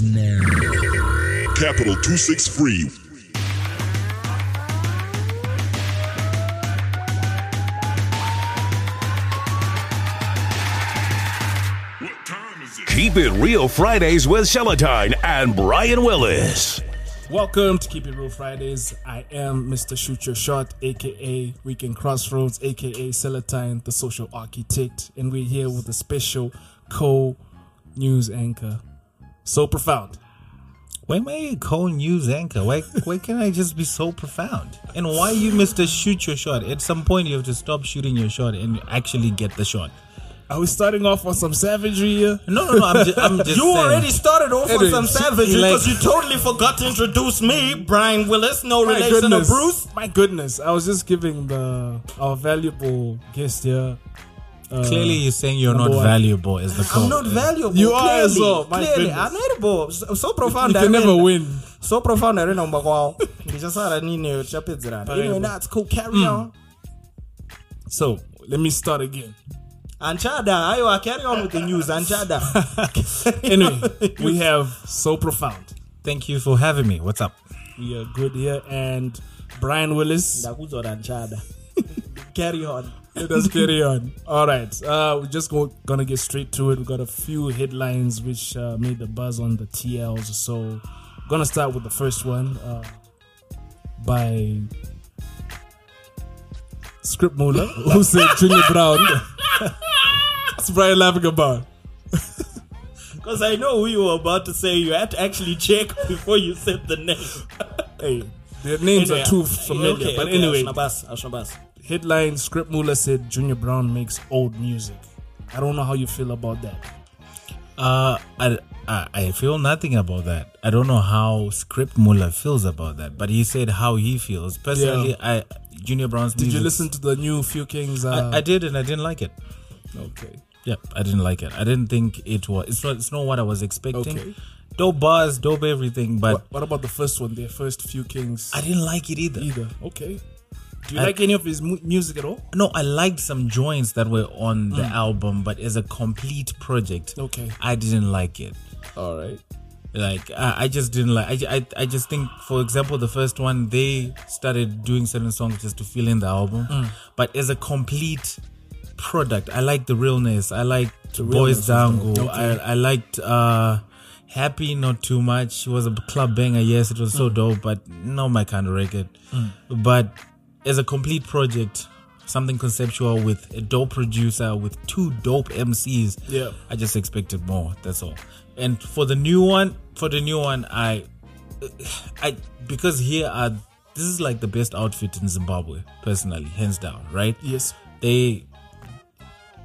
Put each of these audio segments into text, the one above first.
begins now. Capital 263. Keep It Real Fridays with Seletine and Brian Willis. Welcome to Keep It Real Fridays. I am Mr. Shoot Your Shot, aka Weekend Crossroads, aka Seletine, the social architect, and we're here with a special co news anchor. So profound. Why am I co-news anchor? Why, why can't I just be so profound? And why you, Mister, shoot your shot? At some point, you have to stop shooting your shot and actually get the shot. Are we starting off on some savagery here? No, no, no. I'm just, I'm just You saying. already started off on some savagery like- because you totally forgot to introduce me, Brian Willis, no My relation goodness. to Bruce. My goodness. I was just giving the our valuable guest here. Uh, Clearly, you're saying you're not one. valuable as the co. I'm not valuable. You are clearly, as well, my Clearly, goodness. I'm edible. So, so profound. you can I never mean- win. So profound. I don't know about Ndijasara nini chapedzera. Anyway, that's cool. Carry Hmm. on. So let me start again. Anchada, ayo, carry on with the news. Anchada. Anyway, we have so profound. Thank you for having me. What's up? We are good here, and Brian Willis. Ndakuzora Anchada. Carry on. Let us carry on. All right, uh, we're just go- gonna get straight to it. We've got a few headlines which uh, made the buzz on the TLs. So, gonna start with the first one uh, by Script Muller, who said Junior Brown. What's Brian laughing about? Because I know who you were about to say. You had to actually check before you said the name. Hey, their names Anyway, are too familiar. okay, but okay, anyway, Ashnabas, Ashnabas. Headline Script Muller said Junior Brown makes old music. I don't know how you feel about that. Uh, I, I, I feel nothing about that. I don't know how Script Muller feels about that, but he said how he feels. Personally, I Junior Brown's Did you listen to the new Few Kings? Uh, I, I did, and I didn't like it. Okay. Yeah, I didn't like it. I didn't think it was. It's not. It's not what I was expecting. Okay. Dope bars, dope everything, but What, what about the first one? Their first Few Kings. I didn't like it either. either. Okay. Do you I- like any of his mu- music at all? No, I liked some joints that were on the album, but as a complete project, Mm. Okay. I didn't like it. All right. Like I, I just didn't like. I, I, I just think, for example, the first one they started doing certain songs just to fill in the album, Mm. but as a complete product, I like the realness. I like Boys Dango. dope. I, I liked uh, Happy, not too much. It was a club banger. Yes, it was Mm. so dope, but not my kind of record. But as a complete project, something conceptual with a dope producer with two dope MCs. Yeah. I just expected more. That's all. And for the new one, for the new one, I, I because here are this is like the best outfit in Zimbabwe, personally, hands down, right? Yes. They,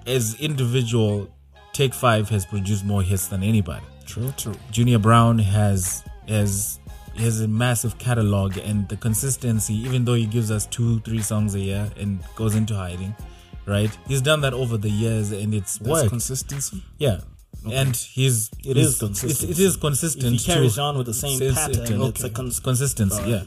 as individual, Take Five has produced more hits than anybody. True. True. Junior Brown has has has a massive catalog and the consistency. Even though he gives us two, three songs a year and goes into hiding, right? He's done that over the years and it's That's worked. consistency. yeah, and he's It he's- is consistent. It, it is consistent. If he carries on with the same pattern, it's- it's a cons- consistency. Yeah,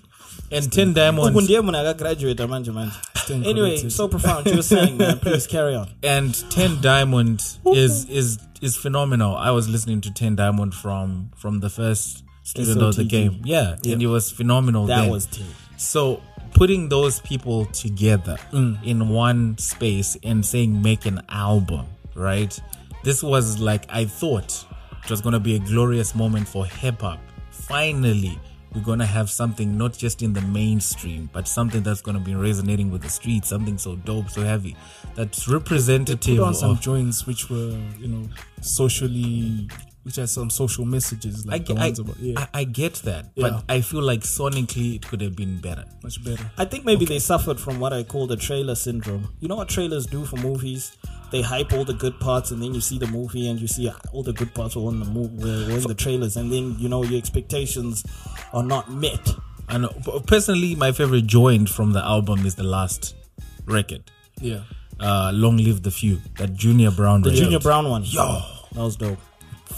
and Tehn Diamond Uku ndiye munhu akagraduata manje manje. Anyway, so profound. You were saying, man, please carry on. and Tehn Diamond is is is phenomenal. I was listening to Tehn Diamond from from the first student of the game. Yeah, and it was phenomenal. That then. was tea. So putting those people together Mm. in one space and saying make an album, right? This was like I thought it was gonna be a glorious moment for hip hop. Finally, we're gonna have something not just in the mainstream, but something that's gonna be resonating with the streets, something so dope, so heavy. That's representative Put on some of joints which were, you know, socially, which has some social messages I, like ge- the I, ones about yeah, I, I get that, Yeah. but I feel like sonically it could have been better. much better. I think maybe they suffered from what I call the trailer syndrome. You know what trailers do for movies? They hype all the good parts, and then you see the movie, and you see all the good parts were in the movie, were in the trailers, and then you know your expectations are not met. And personally, my favorite joint from the album is the last record. Yeah. Uh, Long Live the Few, that Junior Brown. The record. Junior Brown one, Yo, that was dope.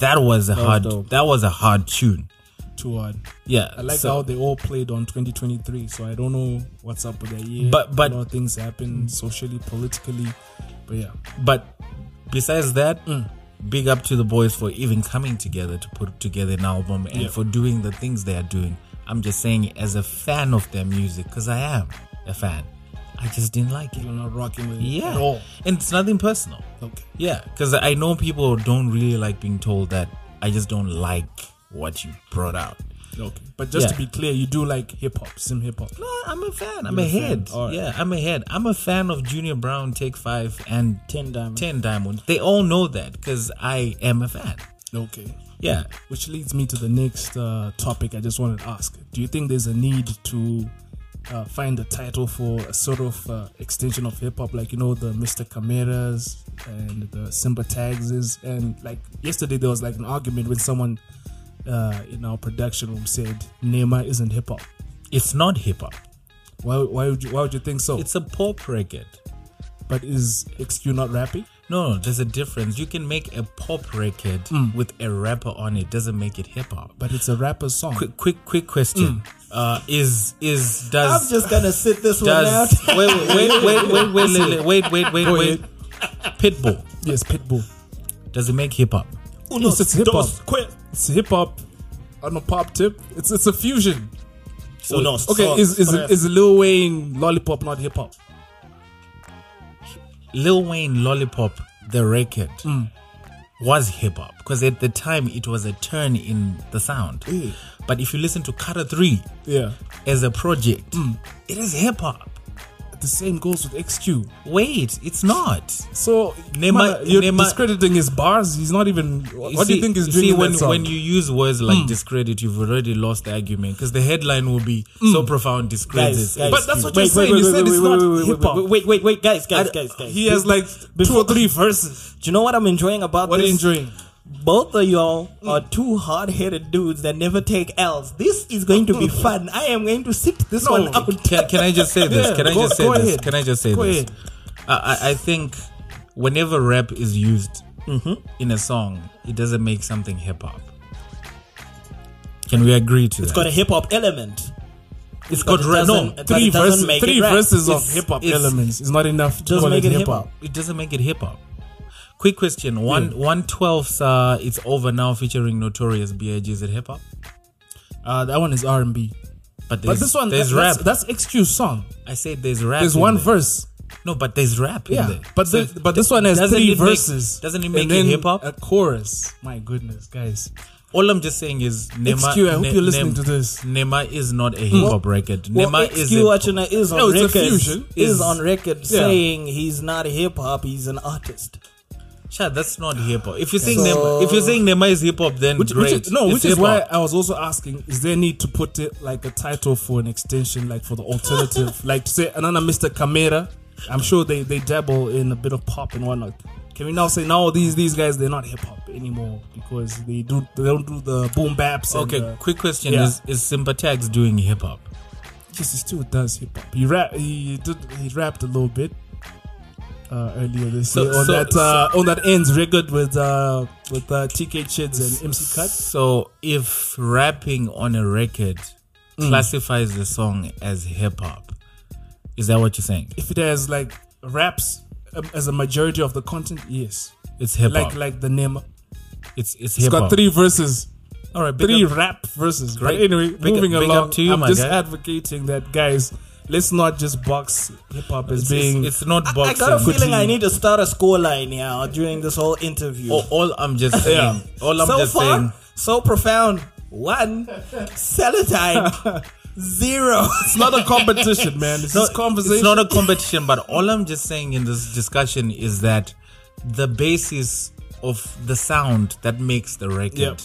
That was a was hard. dope. that was a hard tune. Too hard. Yeah, I like so- how they all played on 2023, so I don't know what's up with that year. But- but- a lot of things happen socially, politically. But yeah, But besides that, Mm. big up to the boys for even coming together to put together an album and Yeah. for doing the things they are doing. I'm just saying, as a fan of their music, because I am a fan, I just didn't like it. You're not rocking with it Yeah, at all. and it's nothing personal. Okay. Yeah, because I know people don't really like being told that I just don't like what you brought out. Okay. But just Yeah. to be clear, you do like hip hop, sim hip hop. No, I'm a fan. I'm You're a head. Right. Yeah, I'm a head. I'm a fan of Junior Brown, Take Five, and Tehn Diamond. Tehn Diamond. They all know that because I am a fan. Okay. Yeah. Which leads me to the next uh, topic I just wanted to ask. Do you think there's a need to uh, find a title for a sort of uh, extension of hip hop, like, you know, the Mr. Cameras and the Simba Tags is? And like yesterday, there was like an argument when someone uh, in our production room said Nhema isn't hip hop. It's not hip hop. Why, why, would you, why would you think so? It's a pop record. but is XQ not rapping? No, no, there's a difference. You can make a pop record Mm. with a rapper on it. Doesn't make it hip hop. But it's a rapper's song. Quick, quick, quick question. Uh, is is does I'm just gonna sit this one out. wait wait wait wait wait wait wait wait wait wait Pitbull Yes, Pitbull. does it make hip hop? Yes, it's hip hop. Quit. It's hip hop on a pop tip. It's it's a fusion. Unos, Okay, so- is is so- is Lil Wayne lollipop not hip hop? Lil Wayne Lollipop, the record, Mm. was hip hop because at the time it was a turn in the sound. But if you listen to Carter 3 Yeah. as a project, Mm. it is hip hop. The same goes with XQ. Wait, it's not. So Nhema- man, you're discrediting his bars. He's not even. What do you think he's doing see, when, when you use words like hmm. discredit, you've already lost the argument because the headline will be hmm. so profound discredit. Guys, guys, But that's what wait, you're saying. Wait, You wait, said wait, it's wait, not wait, wait, hip-hop. Wait, wait, wait, wait, guys, guys, guys, guys. he has like two or three verses. Do you know what I'm enjoying about What are you enjoying? Both of y'all are two hard-headed dudes that never take L's. This is going to be fun. I am going to sit this No. one out. Can, can I just say this? Yeah, can I go- just say this? ahead. Can I just say Go this? I, I- think whenever rap is used mm-hmm. in a song, it doesn't make something hip hop. Can we agree to It's that? It's got a hip hop element. It's got rap. No, Three verses. Three verses of hip hop it's- elements is not enough to Doesn't call make it hip hop. hip-hop. it doesn't make it hip hop. Quick question: One one twelfth. Uh, it's over now, featuring Notorious B.I.G. Is it hip hop? Uh, that one is R and B. But But this one, there's that's, rap. that's XQ's song. I said there's rap. There's one there. verse. No, but there's rap Yeah, in there. but So the, but this one has three make- verses. doesn't it make it hip hop? A chorus. My goodness, guys. All I'm just saying is Nhema. XQ, I hope Ne- you're listening to this. Nhema is not a hip hop record. Well, Nhema is XQ a, Achuna is on No, record. Is, Is- on record Yeah. saying he's not a hip hop. He's an artist. Chad, that's not hip hop. If you're saying So- Nhema, if you're saying Nhema is hip hop, then Which, great. which is, no, It's which is why hip-hop. I was also asking: Is there need to put it like a title for an extension, like for the alternative, like to say another Mr. Camera? I'm sure they they dabble in a bit of pop and whatnot. Can we now say no? These these guys they're not hip hop anymore because they do they don't do the boom baps. and, Okay, quick question: yeah. Is is Simba Tags doing hip hop? Yes, he still does hip hop. He rap. He did. He rapped a little bit uh, earlier this So- year on so- that uh, on that ends record with uh, with uh, TK Chids and MC Cut. So if rapping on a record Mm. classifies the song as hip hop, is that what you're saying? If it has like raps um, as a majority of the content, yes. It's hip hop. like like the name. it's it's It's hip got three verses, All right, three up. rap verses. But anyway, Big moving big up along. to you, I'm just guy. advocating that guys, let's not just box hip hop as It's, being. it's, it's not I boxing. got a feeling I need to start a scoreline here during this whole interview. all, all I'm just saying. Yeah. All I'm so just far, saying. so profound. One, Seletine. Zero. it's not a competition, man. It's No, just conversation. It's not a competition, but all I'm just saying in this discussion is that the basis of the sound that makes the record, Yep.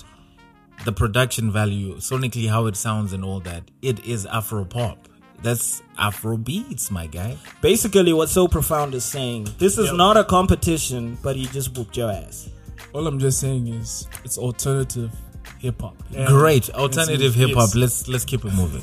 the production value, sonically how it sounds and all that, it is Afro pop. That's Afro beats, my guy. Basically, what So Profound is saying, this is Yep. not a competition, but he just whooped your ass. All I'm just saying is it's alternative hip hop. And Great alternative hip hop. Let's let's keep it moving.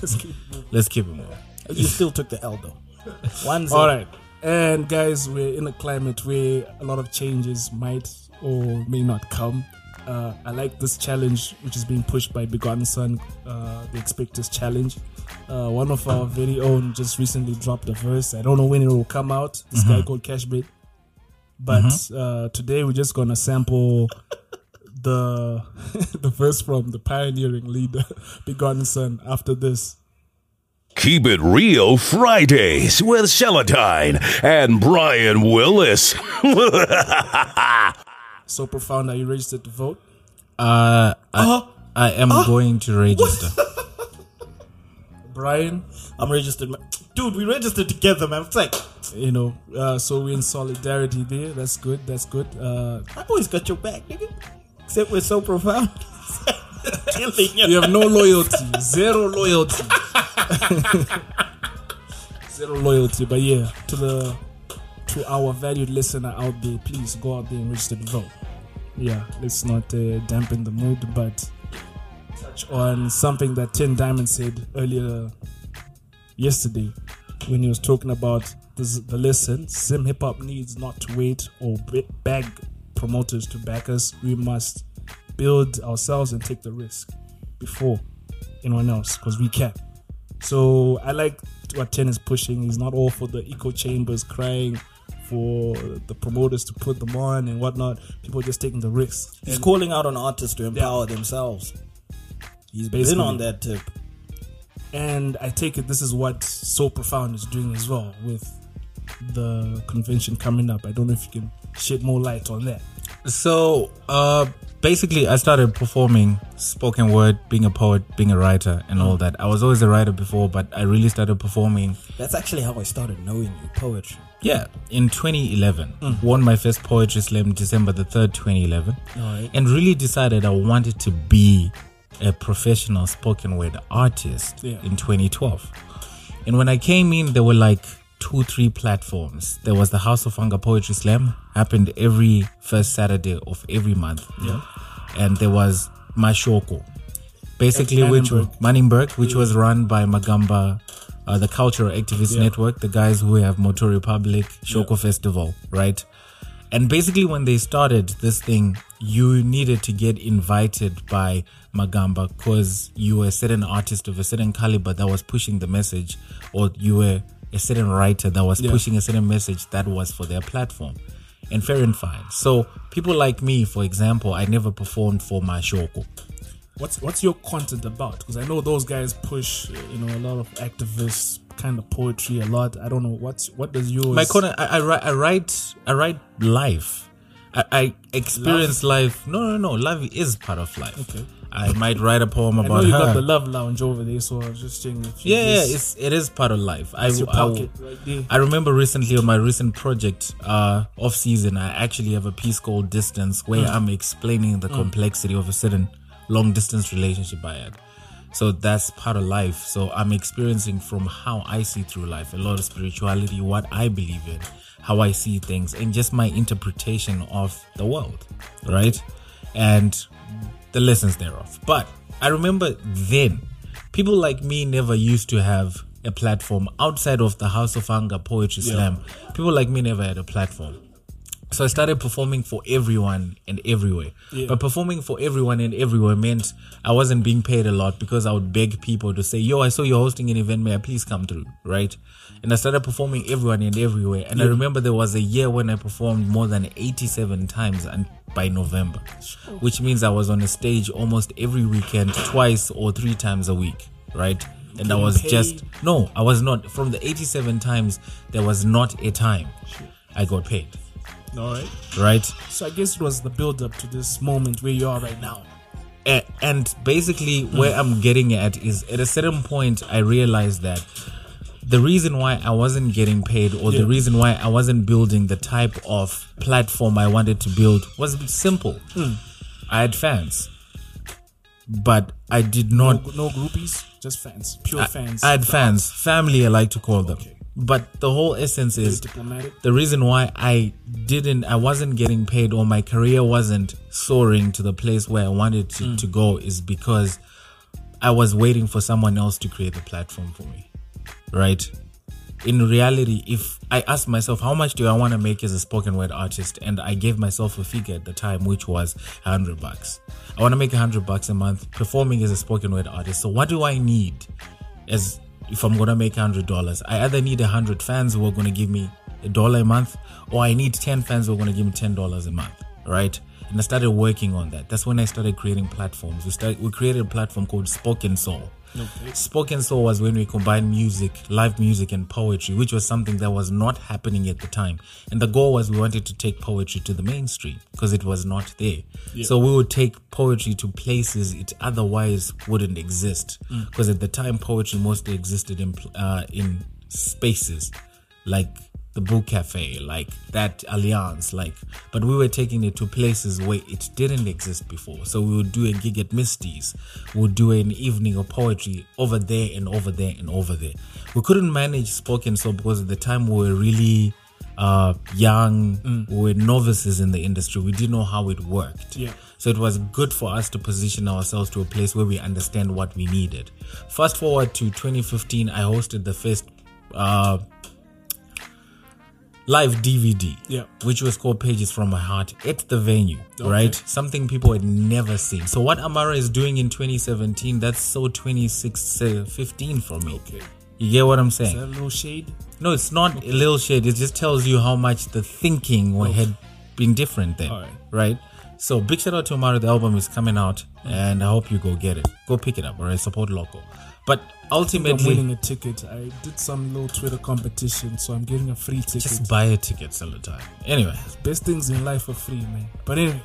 Let's keep it moving. You still took the L though. One zero. All right. And guys, we're in a climate where a lot of changes might or may not come. Uh, I like this challenge, which is being pushed by Begotten Son, uh, the Expectors Challenge. Uh, one of our very own just recently dropped a verse. I don't know when it will come out. This guy called Cashbait But Mm-hmm. uh, today we're just gonna sample the the verse from the pioneering leader, Begotten Son. After this, Keep It Real Fridays with Seletine and Brian Willis. So profound. Are you registered to vote? Uh, I, Uh-huh. I am going to register. Brian, I'm registered. man. Dude, we registered together, man. It's like, you know, uh, so we're in solidarity there. That's good. That's good. Uh, I always got your back, nigga. Except we're so profound. You have no loyalty, zero loyalty, zero loyalty. But yeah, to the to our valued listener out there, please go out there and register to vote. Yeah, let's not uh, dampen the mood, but touch on something that Tehn Diamond said earlier yesterday when he was talking about the, the lesson. Sim hip hop needs not to wait or beg promoters to back us. We must build ourselves and take the risk before anyone else because we can. So I like what Tehn is pushing. He's not all for the echo chambers crying for the promoters to put them on and whatnot. People are just taking the risks. He's calling out on artists to empower themselves. He's been on that tip. And I take it this is what So Profound is doing as well with the convention coming up. I don't know if you can shed more light on that. So, uh, basically, I started performing spoken word, being a poet, being a writer, and all that. I was always a writer before, but I really started performing, That's actually how I started knowing you, poetry. Yeah, in 2011. Mm. Won my first poetry slam December the 3rd, 2011. Alright. And really decided I wanted to be a professional spoken word artist Yeah. in 2012. And when I came in, there were like two, three platforms. There was the House of Hunger Poetry Slam, happened every first Saturday of every month. Yeah. And there was Mashoko, basically, which Manenberg. Which mm. was run by Magamba, uh, the Cultural Activist Yeah. Network, the guys who have Moto Republik, Shoko Festival, right? And basically, when they started this thing, you needed to get invited by Magamba because you were a certain artist of a certain caliber that was pushing the message, or you were a certain writer that was pushing a certain message that was for their platform. And fair and fine. So, people like me, for example, I never performed for Mashoko. What's what's your content about? Because I know those guys push, you know, a lot of activist kind of poetry a lot. I don't know what's what does yours. My content, I, I, write, I write, I write life. I, I experience life. No, no, no. Love is part of life. Okay. I might write a poem I know about you her. got the love lounge over there, so I was just saying. You yeah, yeah, it's it is part of life. I, I- right. I remember recently on my recent project, uh, off season, I actually have a piece called Distance where Mm. I'm explaining the complexity of a certain long distance relationship I had. So that's part of life. So I'm experiencing from how I see through life, a lot of spirituality, what I believe in, how I see things, and just my interpretation of the world, right? And the lessons thereof. But I remember then, people like me never used to have a platform outside of the House of Hunger Poetry Slam. People like me never had a platform. So I started performing for everyone and everywhere. But performing for everyone and everywhere meant I wasn't being paid a lot because I would beg people to say, Yo, I saw you're hosting an event, may I please come through? Right? And I started performing everyone and everywhere. And I remember there was a year when I performed more than 87 times and by November, which means I was on a stage almost every weekend, twice or three times a week. Right? And I was just, no, I was not. From the 87 times, there was not a time I got paid All right. right? So I guess it was the build up to this moment where you are right now. A- And basically, where I'm getting at is at a certain point, I realized that the reason why I wasn't getting paid or the reason why I wasn't building the type of platform I wanted to build was simple. Hmm. I had fans, but I did No, not no groupies, just fans, pure I, fans. I had fans, family, I like to call them. Okay. But the whole essence is diplomatic. the reason why I didn't, I wasn't getting paid or my career wasn't soaring to the place where I wanted to, mm. to go is because I was waiting for someone else to create the platform for me. Right? In reality, if I asked myself, how much do I want to make as a spoken word artist? And I gave myself a figure at the time, which was a hundred bucks. I want to make a hundred bucks a month performing as a spoken word artist. So what do I need as if I'm gonna make hundred dollars? I either need hundred fans who are gonna give me a dollar a month, or I need 10 fans who are to give me $10 a month, right? And I started working on that. That's when I started creating platforms. We started, we created a platform called Spoken Soul. Spoken Soul was when we combined music, live music, and poetry, which was something that was not happening at the time. And the goal was we wanted to take poetry to the mainstream because it was not there. So we would take poetry to places it otherwise wouldn't exist. Because at the time, poetry mostly existed in uh, in spaces like the book cafe like that alliance like but we were taking it to places where it didn't exist before. So we would do a gig at misty's. We would do an evening of poetry over there and over there and over there. We couldn't manage spoken so because at the time we were really uh young. We were novices in the industry. We didn't know how it worked. Yeah. so it was good for us to position ourselves to a place where we understand what we needed. Fast forward to 2015, I hosted the first uh, live DVD, Yeah. which was called Pages from My Heart at the venue, right? Something people had never seen. So what Amara is doing in 2017, that's so 2015 uh, for me. Okay. You get what I'm Is saying? that a little shade? No, it's not a little shade. It just tells you how much the thinking wa- had been different then. Alright. Right? So big shout out to Amara. The album is coming out mm. and I hope you go get it. Go pick it up, alright? Support local. But ultimately, I'm winning a ticket. I did some little Twitter competition, so I'm getting a free ticket. just buy a ticket some time. Anyway, Best things in life are free, man. But anyway,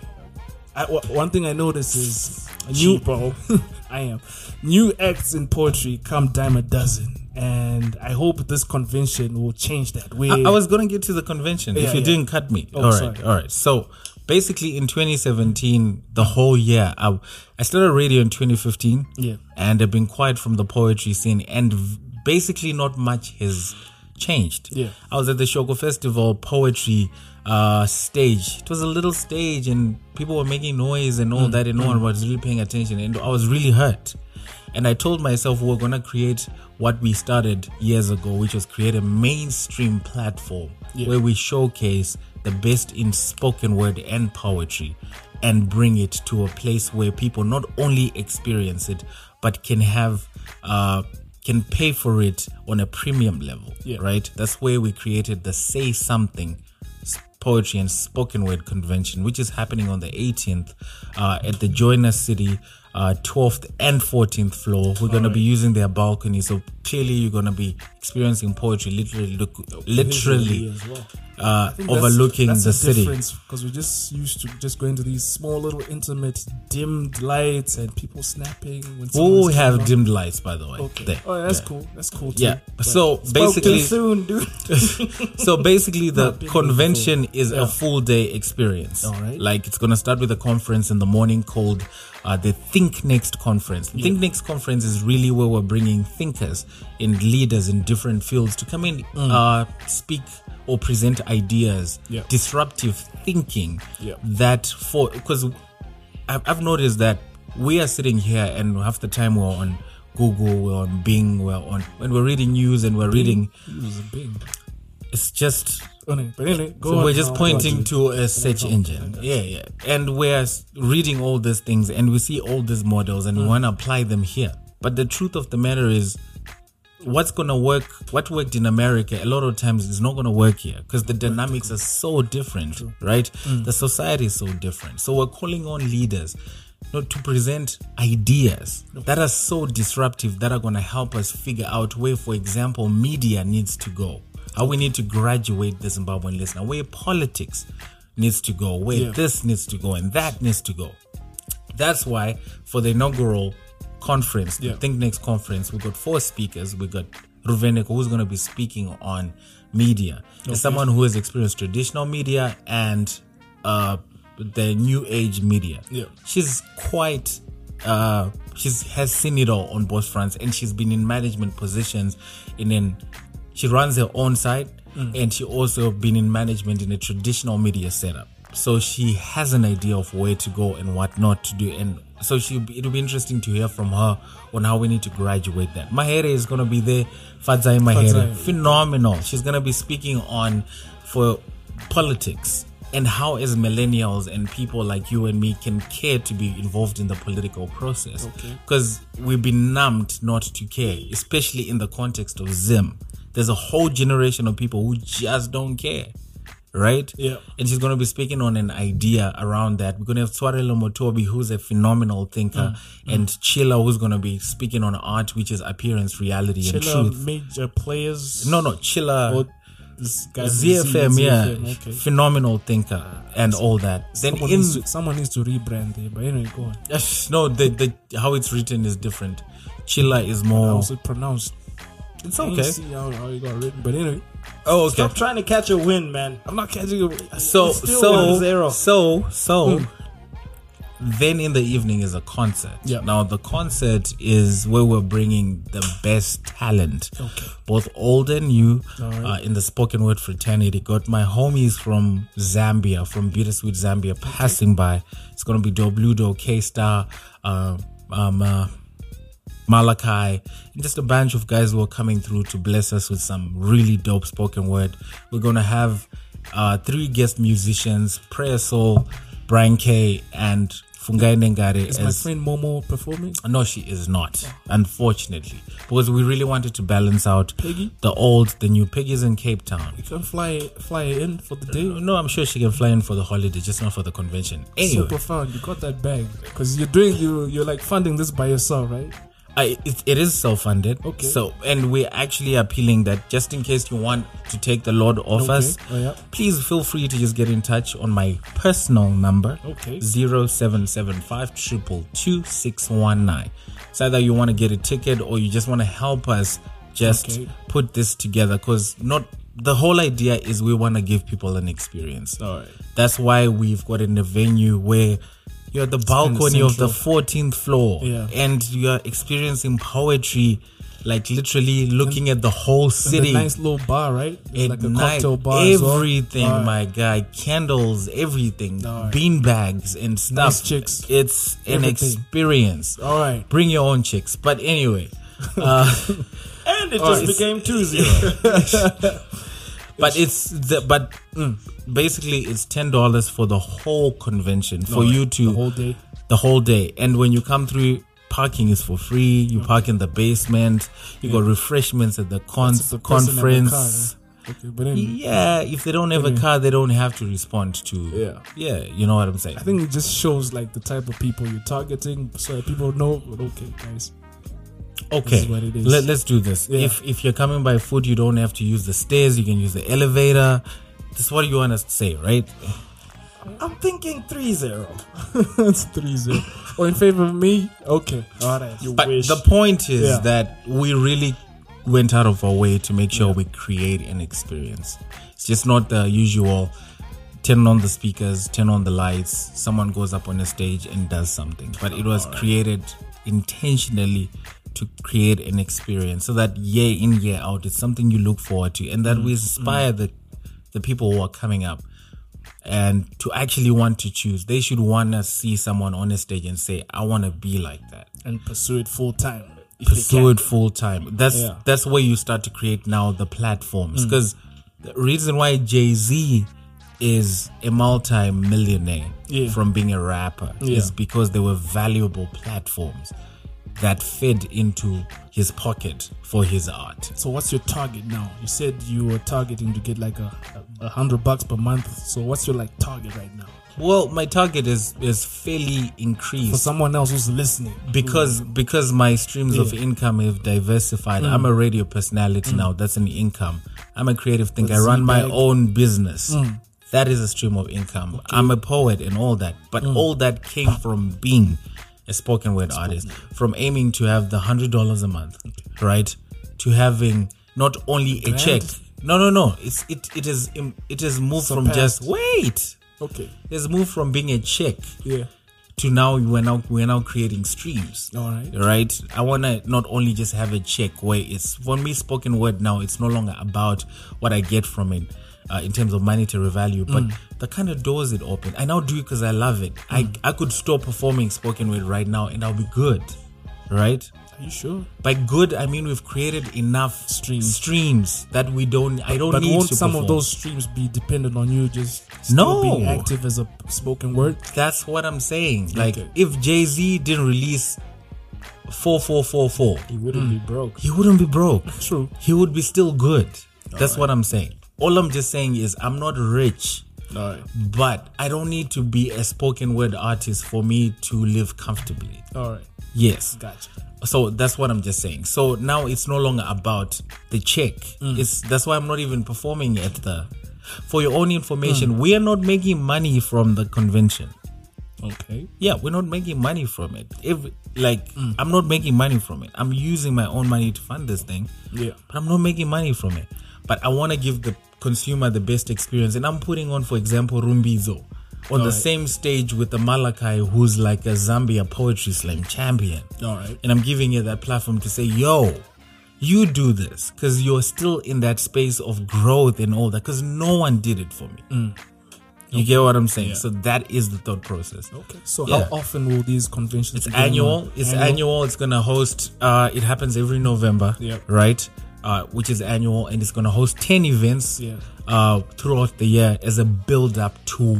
I, w- one thing I notice is new, bro. I am new acts in poetry come dime a dozen, and I hope this convention will change that. Way I, I was gonna get to the convention Yeah, if you yeah. didn't cut me. Oh, all right, sorry. all right. So basically, in 2017, the whole year, I, I started radio in 2015. Yeah. and I've been quiet from the poetry scene, and basically not much has changed. Yeah. I was at the Shoko Festival poetry uh stage. It was a little stage, and people were making noise and all Mm, that, and no one was really paying attention, and I was really hurt. And I told myself we we're gonna create what we started years ago, which was create a mainstream platform Yeah. where we showcase the best in spoken word and poetry and bring it to a place where people not only experience it but can have uh can pay for it on a premium level Yeah. right? That's where we created the say something poetry and spoken word convention which is happening on the 18th uh, at the joina city uh, 12th and 14th floor. We're going to be using their balcony so clearly you're going to be experiencing poetry literally look, literally well. uh, that's- overlooking that's the city because we just used to just go into these small little intimate dimmed lights and people snapping when we have on. dimmed lights by the way Okay. there. Oh, that's Yeah. cool. That's cool too. Yeah. But- So basically, soon, dude. so basically, the convention is Yeah. a full day experience. All right. Like it's gonna start with a conference in the morning called uh, the Think Next conference. The Think Next conference is really where we're bringing thinkers and leaders in different fields to come in, uh, speak or present ideas, Mm. Yeah. disruptive thinking Yeah. that for because I've, I've noticed that we are sitting here and half the time we're on Google, we're on Bing, we're on when we're reading news and we're reading. It was. It's just But anyway, go so we're just pointing to a search engine. Yeah, yeah. And we're reading all these things and we see all these models and we Mm. want to apply them here. But the truth of the matter is, what's going to work, what worked in America, a lot of times is not going to work here because the dynamics are so different, right? Mm. The society is so different. So we're calling on leaders you know, to present ideas that are so disruptive that are going to help us figure out where, for example, media needs to go, how we need to graduate the Zimbabwean listener, where politics needs to go, where Yeah. this needs to go, and that needs to go. That's why for the inaugural conference, the Yeah. Think Next conference, we got four speakers. We got Ruvheneko, who's going to be speaking on media. As someone who has experienced traditional media and uh, the new age media. Yeah. She's quite uh she's has seen it all on both fronts and she's been in management positions in an she runs her own site and she also been in management in a traditional media setup so she has an idea of where to go and what not to do and so she it'll be interesting to hear from her on how we need to graduate that mahere is going to be there fadzai mahere Fadzai. phenomenal she's going to be speaking on for politics and how as millennials and people like you and me can care to be involved in the political process Okay. because we've been numbed not to care especially in the context of zim there's a whole generation of people who just don't care. Right? Yeah. And she's going to be speaking on an idea around that. We're going to have Swarelo Motobi, who's a phenomenal thinker, Mm, and Chila, who's going to be speaking on art, which is appearance, reality, and truth. major players. No, no, Chila. Or this guy from ZFM, yeah, ZFM, okay. phenomenal thinker and all that. Then Someone, in needs to, someone needs to rebrand there, but anyway, go on. Yes, no, the the how it's written is different. Chilla is more. How's it pronounced? It's okay. see how, how you got written, but anyway, Oh, okay. stop trying to catch a win, man. I'm not catching a win. So so 1-0. so so. Then in the evening is a concert. Yeah. Now the concert is where we're bringing the best talent, Okay. both old and new, Alright. uh, in the spoken word fraternity. Got my homies from Zambia, from Bittersweet Zambia, passing by. It's gonna be Dobludo, K Star, uh, um, uh, Malachi, and just a bunch of guys who are coming through to bless us with some really dope spoken word. We're gonna have uh, three guest musicians: Prayer Soul, Brian K, and Fungai Nengare. Is my friend Momo performing? No, she is not, unfortunately, because we really wanted to balance out Peggy? the old, the new. Peggy's in Cape Town. You can fly fly in for the day. No, I'm sure she can fly in for the holiday, just not for the convention. Anyway, Super fun. You got that bag because you're doing you you're like funding this by yourself, right? I, it, it is self-funded. Okay. So, and we're actually appealing that just in case you want to take the Lord off Okay. us, Oh, yeah. please feel free to just get in touch on my personal number. Okay. Zero seven seven five triple two six one nine. It's either you want to get a ticket or you just want to help us just Okay. put this together because not the whole idea is we want to give people an experience. All right. That's why we've got in a venue where you're at the balcony of the 14th floor Yeah. and you're experiencing poetry, like literally looking at the whole city. nice little bar, right? It's like a night, cocktail bar. as well. everything, my guy, candles, everything, Alright. bean bags and stuff. Nice chicks. It's an experience. All right. Bring your own chicks. But anyway, uh, And it just right. became 2 0. but it's the but mm, basically it's ten dollars for the whole convention for you to the whole day. the whole day. And when you come through, parking is for free. You park in the basement. You got refreshments at the con- It's the person have car, conference. huh? Okay, Yeah, if they don't have a car, they don't have to respond to. Yeah. yeah, you know what I'm saying. I think it just shows like the type of people you're targeting, so that people know. Okay, guys. Okay, what it is. Let, let's do this. Yeah. If if you're coming by foot, you don't have to use the stairs. You can use the elevator. This is what you want us to say, right? I'm thinking 3 0. That's 3 0. Or in favor of me? Okay. All right. You But wish. the point is Yeah. that we really went out of our way to make sure we create an experience. It's just not the usual turn on the speakers, turn on the lights, someone goes up on a stage and does something. But it was created intentionally to create an experience so that year in, year out, it's something you look forward to and that we mm, mm. inspire the, the people who are coming up and to actually want to choose. They should want to see someone on a stage and say, I want to be like that and pursue it full time. pursue it full time. That's Yeah. that's where you start to create now the platforms mm. because the reason why Jay Z is a multi-millionaire Yeah. from being a rapper Yeah. is because there were valuable platforms that fed into his pocket for his art. So what's your target now? You said you were targeting to get like a, a, hundred bucks per month. So what's your like target right now Well, my target is is fairly increased for someone else who's listening? because because my streams of income have diversified. Mm. I'm a radio personality mm. now. That's an income. I'm a creative thinker. I run my own business. Mm. That is a stream of income. I'm a poet and all that. But all that came from being a spoken word artist, from aiming to have the hundred dollars a month, right? To having not only a check. No, no, no. It's it it is it is moved from just wait. Okay. It's moved from being a check Yeah. to now we're now we're now creating streams. All right. Right? I wanna not only just have a check where it's for me spoken word now, it's no longer about what I get from it. Uh, in terms of monetary value, but Mm. the kind of doors it opened. I now do it because I love it. I, Mm. I could stop performing spoken word right now and I'll be good. Right? Are you sure? By good, I mean we've created enough Streams. streams that we don't. I don't But need won't some of those streams be dependent on you just No. being active as a spoken word? That's what I'm saying. Like, Okay. if Jay Z didn't release 4444, He wouldn't be broke. he wouldn't be broke. True. He would be still good. That's what I'm saying. All I'm just saying is I'm not rich, right. but I don't need to be a spoken word artist for me to live comfortably. All right. Yes. Gotcha. So that's what I'm just saying. So now it's no longer about the check. Mm. It's that's why I'm not even performing at the. For your own information, mm. we are not making money from the convention. Okay. Yeah, we're not making money from it. If like mm. I'm not making money from it. I'm using my own money to fund this thing. Yeah. But I'm not making money from it. But I want to give the consumer the best experience. And I'm putting on, for example, Rumbizo on the Alright. same stage with the Malachi, who's like a Zambia poetry slam champion. All right. And I'm giving you that platform to say, yo, you do this because you're still in that space of growth and all that because no one did it for me. You get what I'm saying? So that is the thought process. Okay. So Yeah. how often will these conventions? It's annual. on? It's annual. It's gonna host. Uh, it happens every November. Yep. Right. Uh, which is annual, and it's gonna host ten events. Yeah. Uh, throughout the year as a build up to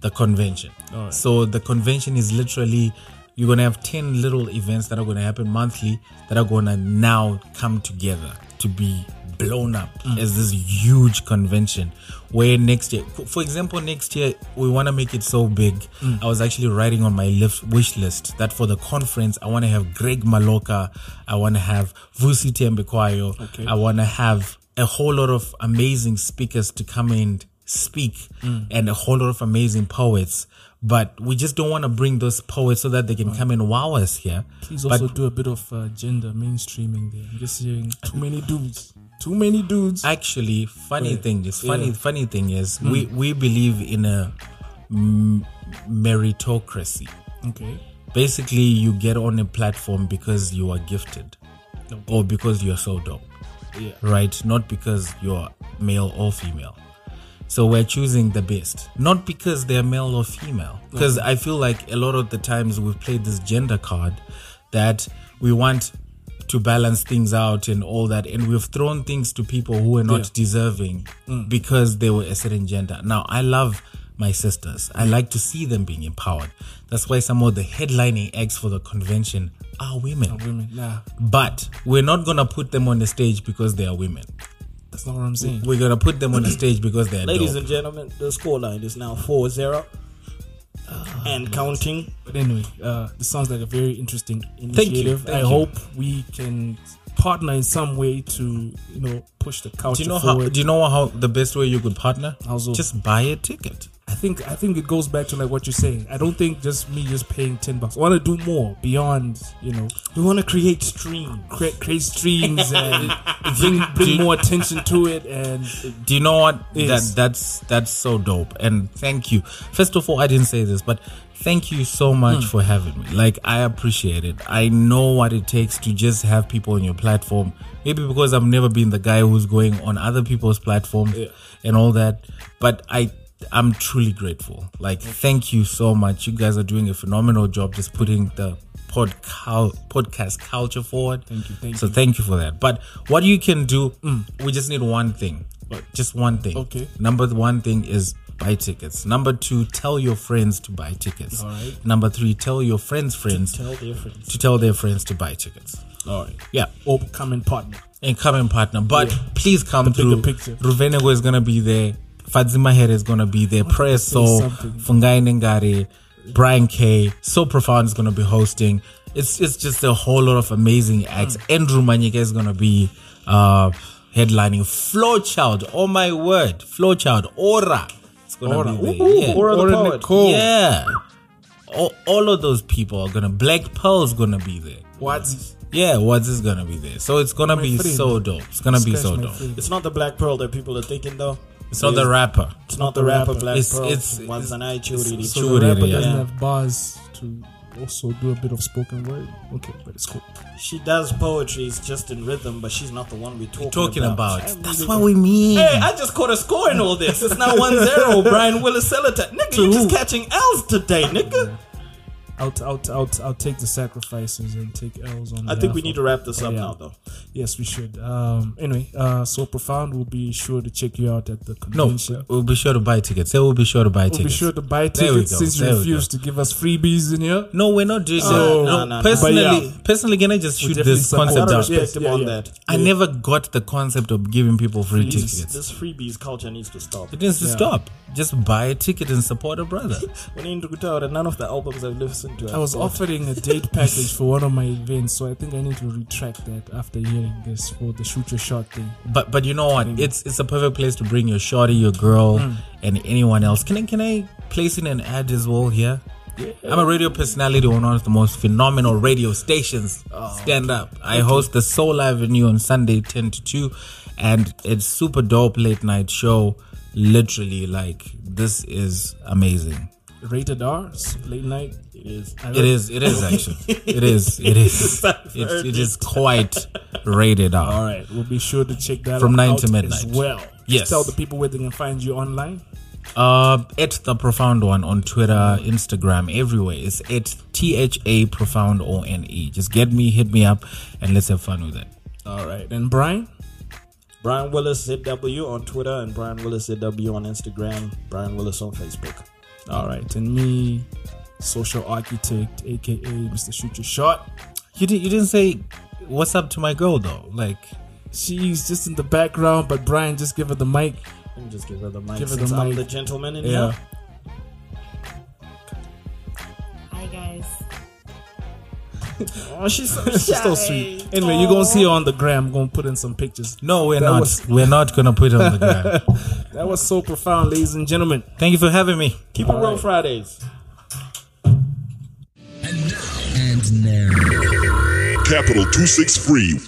the convention. Alright. So the convention is literally you're gonna have ten little events that are gonna happen monthly that are gonna now come together to be blown up Mm. as this huge convention where next year for example next year we want to make it so big Mm. i was actually writing on my list, wish list that for the conference i want to have greg maloka i want to have vusi thembekwayo Okay. i want to have a whole lot of amazing speakers to come and speak Mm. and a whole lot of amazing poets but we just don't want to bring those poets so that they can come and wow us here Please but also do a bit of uh, gender mainstreaming there. I'm just hearing too many dudes. Too many dudes. actually funny Yeah. thing is funny Yeah. funny thing is we we believe in a mm, meritocracy okay. basically you get on a platform because you are gifted Okay. or because you're so dope Yeah. right not because you're male or female so we're choosing the best not because they're male or female because i feel like a lot of the times we've played this gender card that we want to balance things out and all that and we've thrown things to people who are not Yeah. deserving mm. because they were a certain gender now i love my sisters i like to see them being empowered that's why some of the headlining acts for the convention are women Women. Nah, but we're not gonna put them on the stage because they are women. that's not what I'm saying. We're gonna put them on the stage because they're Ladies dope. and gentlemen, the scoreline is now 4 0. and counting. But anyway, uh, this sounds like a very interesting you, initiative. thank I you. hope we can partner in some way to, you know, push the culture do you know how? Do you know how the best way you could partner? How so? Just buy a ticket. I think I think it goes back to like what you're saying. I don't think just me just paying ten bucks. I want to do more beyond, you know, We want to create stream. create, create streams and bring bring more attention to it. And Do you know what? Yes. That that's that's so dope. And thank you. First of all, I didn't say this, but thank you so much Hmm. for having me. Like I appreciate it. I know what it takes to just have people on your platform. Maybe because I've never been the guy who's going on other people's platforms and all that. But I I'm truly grateful. Like thank you so much. You guys are doing a phenomenal job just putting the podcast podcast culture forward. Thank you, thank so you. thank you for that. But what you can do, mm, we just need one thing. Just one thing. Okay. Number one thing is buy tickets. Number two, tell your friends to buy tickets. All right. Number three, tell your friends' friends Tell their friends. to tell their friends to buy tickets. all right, Yeah. or come and partner. And come and partner. But please come The through. picture. Ruvheneko is gonna be there. Fadzai Mahere is gonna be there. Preso, something. Fungai Nengari, Brian K, So Profound is gonna be hosting. It's it's just a whole lot of amazing acts. Mm. Andrew Manyika is gonna be uh headlining. Flowchild, oh my word, Flowchild, Aura. It's gonna Aura. be there. Ooh, yeah. Aura the Or poet. Nicole. yeah. All, all of those people are gonna Black Pearl's gonna be there. What's Yeah, What's is gonna be there. So it's gonna My be friend. so dope. It's gonna be so dope. friend. It's not the Black Pearl that people are thinking, though. It's not the rapper. It's not the rapper rapper. Black It's- Pearl. it's- Once it's- an eye churi. it's so the rapper yeah. doesn't have bars to also do a bit of spoken word. Okay, but it's cool. She does poetry, it's just in rhythm, but she's not the one we're talking, Talking about. I That's what we mean. Hey, I just caught a score in all this. It's now 1 0. Brian Willis Seletine. Nigga, you just catching L's today, nigga. I'll, I'll, I'll, I'll take the sacrifices and take L's on. I think we need to wrap this up yeah. now, though. Yes, we should. Um, anyway, uh, so profound. We'll be sure to check you out at the convention. No, we'll be sure to buy tickets. Say we'll be sure to buy tickets. We'll be sure to buy There we tickets go, since you there we refuse to give us freebies in here. No, we're not doing Oh. that. No, No, no, no. personally, But yeah. personally, can I just shoot definitely this concept Gotta out? respect Yeah, on yeah. that. I never got the concept of giving people free This, tickets. this freebies culture needs to stop. It needs to stop. Just buy a ticket and support a brother. We need to tell that none of the albums I've listened to. I was offering a date package for one of my events, so I think I need to retract that after hearing this for the shoot your shot thing. But but you know what? It's it's a perfect place to bring your shorty, your girl, Hmm. and anyone else. Can I can I place in an ad as well here? I'm a radio personality on one of the most phenomenal radio stations. Oh, Stand up. I host the Soul Avenue on Sunday 10 to 2 and it's super dope late night show. Literally like this is amazing. Rated R, late night. It is. It is. It is actually. It is it is. It's, it is quite rated R. All right, we'll be sure to check that From nine to midnight as well. Yes. Tell the people where they can find you online. Uh, it's the profound one on Twitter, Instagram, everywhere. It's it's T H A profound O N E. Just get me, hit me up, and let's have fun with it. All right, and Brian. Brian Willis ZW on Twitter and Brian Willis ZW on Instagram. Brian Willis on Facebook. All right, and me, social architect, aka Mr. Shoot Your Shot. You didn't you didn't say what's up to my girl though. Like She's just in the background, but Brian just give her the mic. Let me just give her the mic Give her the I'm mic. the gentleman in Yeah. here. Oh, she's so She's so sweet. Anyway, you're gonna see her on the gram. I'm gonna put in some pictures. no, we're That not. was- We're not gonna put it on the gram. That was so profound, ladies and gentlemen. Thank you for having me. Keep it real Fridays. And now, and now. Capital 263